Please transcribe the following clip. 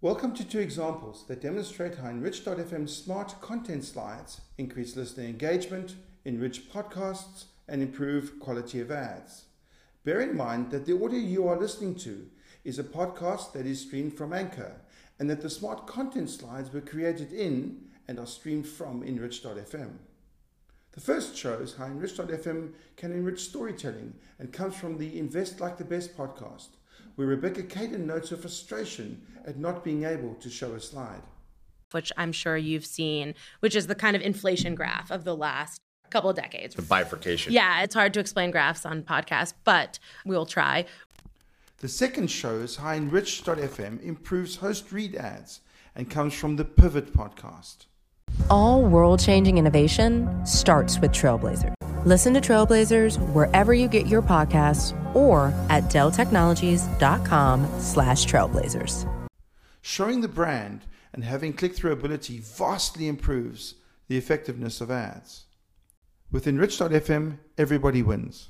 Welcome to two examples that demonstrate how Enrich.fm's smart content slides increase listener engagement, enrich podcasts, and improve quality of ads. Bear in mind that the audio you are listening to is a podcast that is streamed from Anchor, and that the smart content slides were created in and are streamed from Enrich.fm. The first shows how Enrich.fm can enrich storytelling and comes from the Invest Like the Best podcast where Rebecca Kaden notes her frustration at not being able to show a slide. Which I'm sure you've seen, which is the kind of inflation graph of the last couple of decades. The bifurcation. Yeah, it's hard to explain graphs on podcasts, but we'll try. The second show shows how Enrich.fm improves host read ads and comes from the Pivot podcast. All world changing innovation starts with Trailblazers. Listen to Trailblazers wherever you get your podcasts or at delltechnologies.com slash trailblazers. Showing the brand and having click-through ability vastly improves the effectiveness of ads. With Enrich.fm, everybody wins.